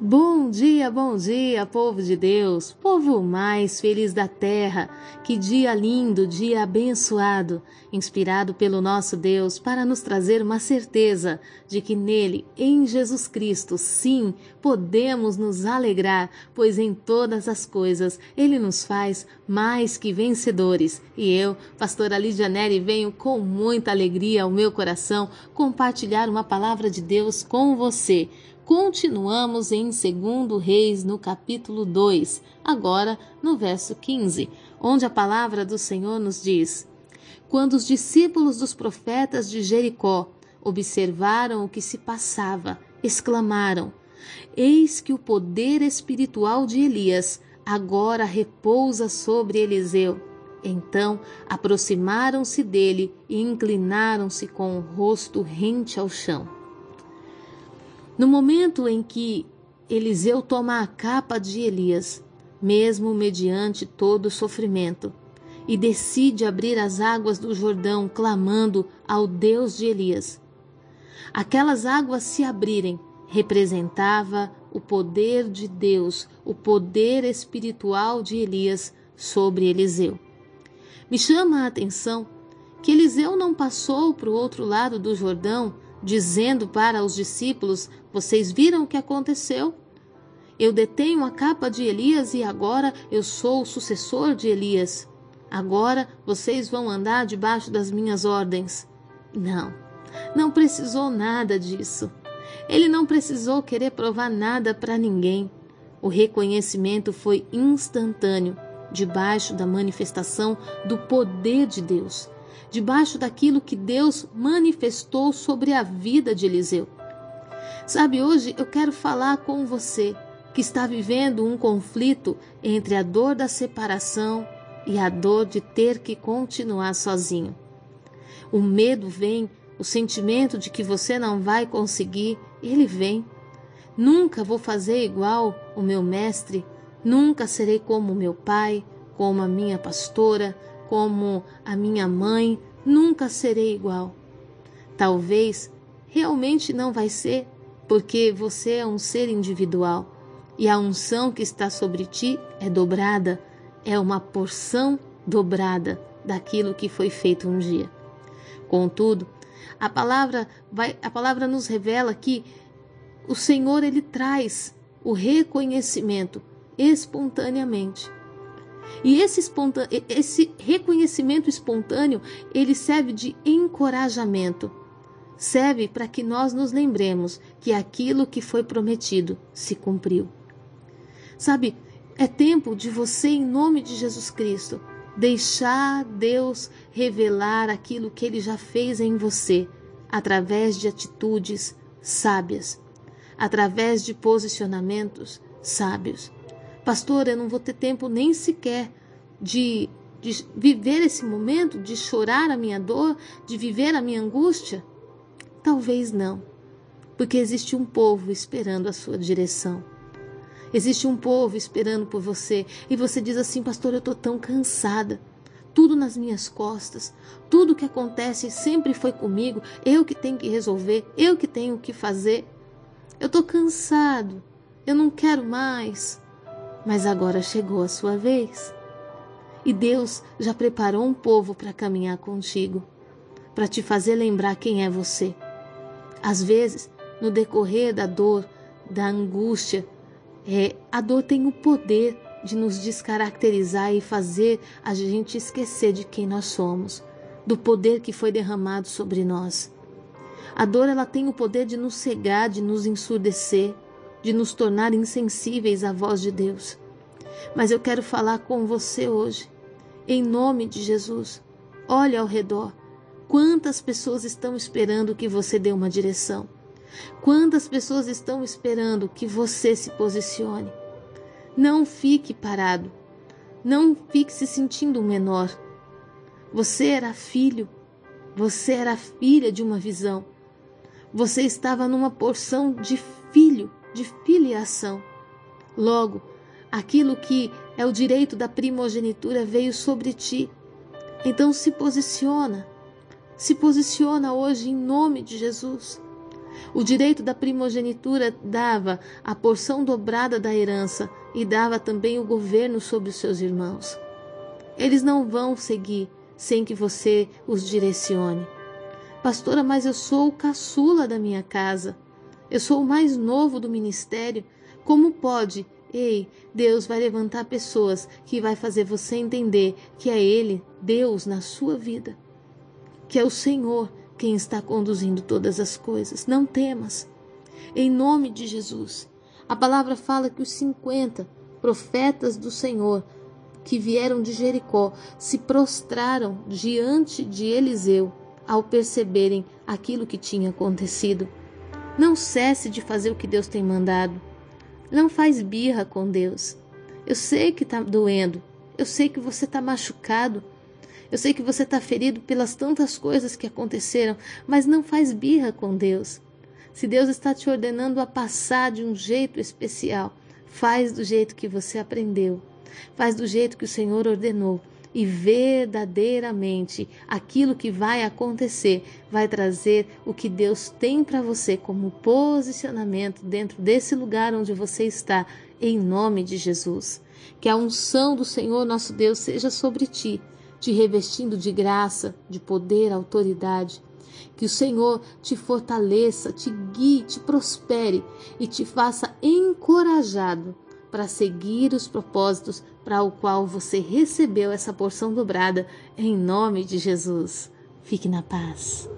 Bom dia, bom dia, povo de Deus, povo mais feliz da terra. Que dia lindo, dia abençoado, inspirado pelo nosso Deus para nos trazer uma certeza de que nele, em Jesus Cristo, sim, podemos nos alegrar, pois em todas as coisas ele nos faz mais que vencedores. E eu, pastora Lídia Neri, venho com muita alegria ao meu coração compartilhar uma palavra de Deus com você. Continuamos em 2 Reis, no capítulo 2, agora no verso 15, onde a palavra do Senhor nos diz: Quando os discípulos dos profetas de Jericó observaram o que se passava, exclamaram: Eis que o poder espiritual de Elias agora repousa sobre Eliseu. Então aproximaram-se dele e inclinaram-se com o rosto rente ao chão. No momento em que Eliseu toma a capa de Elias, mesmo mediante todo o sofrimento, e decide abrir as águas do Jordão, clamando ao Deus de Elias. Aquelas águas se abrirem representava o poder de Deus, o poder espiritual de Elias sobre Eliseu. Me chama a atenção que Eliseu não passou para o outro lado do Jordão dizendo para os discípulos: Vocês viram o que aconteceu? Eu detenho a capa de Elias e agora eu sou o sucessor de Elias. Agora vocês vão andar debaixo das minhas ordens. Não, não precisou nada disso. Ele não precisou querer provar nada para ninguém. O reconhecimento foi instantâneo, debaixo da manifestação do poder de Deus debaixo daquilo que Deus manifestou sobre a vida de Eliseu. Sabe, hoje eu quero falar com você que está vivendo um conflito entre a dor da separação e a dor de ter que continuar sozinho. O medo vem, o sentimento de que você não vai conseguir, ele vem. Nunca vou fazer igual o meu mestre, nunca serei como meu pai, como a minha pastora, como a minha mãe, nunca serei igual. Talvez realmente não vai ser, porque você é um ser individual e a unção que está sobre ti é dobrada, é uma porção dobrada daquilo que foi feito um dia. Contudo, a palavra vai, a palavra nos revela que o Senhor ele traz o reconhecimento espontaneamente. E esse, esse reconhecimento espontâneo, ele serve de encorajamento. Serve para que nós nos lembremos que aquilo que foi prometido se cumpriu. Sabe, é tempo de você, em nome de Jesus Cristo, deixar Deus revelar aquilo que ele já fez em você, através de atitudes sábias, através de posicionamentos sábios. Pastor, eu não vou ter tempo nem sequer de, de viver esse momento, de chorar a minha dor, de viver a minha angústia? Talvez não, porque existe um povo esperando a sua direção. Existe um povo esperando por você e você diz assim, pastor, eu estou tão cansada. Tudo nas minhas costas, tudo que acontece sempre foi comigo, eu que tenho que resolver, eu que tenho que fazer. Eu estou cansado, eu não quero mais. Mas agora chegou a sua vez. E Deus já preparou um povo para caminhar contigo, para te fazer lembrar quem é você. Às vezes, no decorrer da dor, da angústia, é, a dor tem o poder de nos descaracterizar e fazer a gente esquecer de quem nós somos, do poder que foi derramado sobre nós. A dor ela tem o poder de nos cegar, de nos ensurdecer, de nos tornar insensíveis à voz de Deus. Mas eu quero falar com você hoje, em nome de Jesus. Olhe ao redor. Quantas pessoas estão esperando que você dê uma direção? Quantas pessoas estão esperando que você se posicione? Não fique parado. Não fique se sentindo menor. Você era filho. Você era filha de uma visão. Você estava numa porção de filho de filiação. Logo, aquilo que é o direito da primogenitura veio sobre ti. Então se posiciona. Se posiciona hoje em nome de Jesus. O direito da primogenitura dava a porção dobrada da herança e dava também o governo sobre os seus irmãos. Eles não vão seguir sem que você os direcione. Pastora, mas eu sou o caçula da minha casa. Eu sou o mais novo do ministério. Como pode? Ei, Deus vai levantar pessoas que vai fazer você entender que é Ele, Deus, na sua vida. Que é o Senhor quem está conduzindo todas as coisas. Não temas. Em nome de Jesus. A palavra fala que os 50 profetas do Senhor que vieram de Jericó se prostraram diante de Eliseu ao perceberem aquilo que tinha acontecido. Não cesse de fazer o que Deus tem mandado. Não faz birra com Deus. Eu sei que está doendo. Eu sei que você está machucado. Eu sei que você está ferido pelas tantas coisas que aconteceram, mas não faz birra com Deus. Se Deus está te ordenando a passar de um jeito especial, faz do jeito que você aprendeu. Faz do jeito que o Senhor ordenou e verdadeiramente aquilo que vai acontecer vai trazer o que Deus tem para você como posicionamento dentro desse lugar onde você está, em nome de Jesus. Que a unção do Senhor nosso Deus seja sobre ti, te revestindo de graça, de poder, autoridade. Que o Senhor te fortaleça, te guie, te prospere e te faça encorajado para seguir os propósitos para o qual você recebeu essa porção dobrada em nome de Jesus. Fique na paz.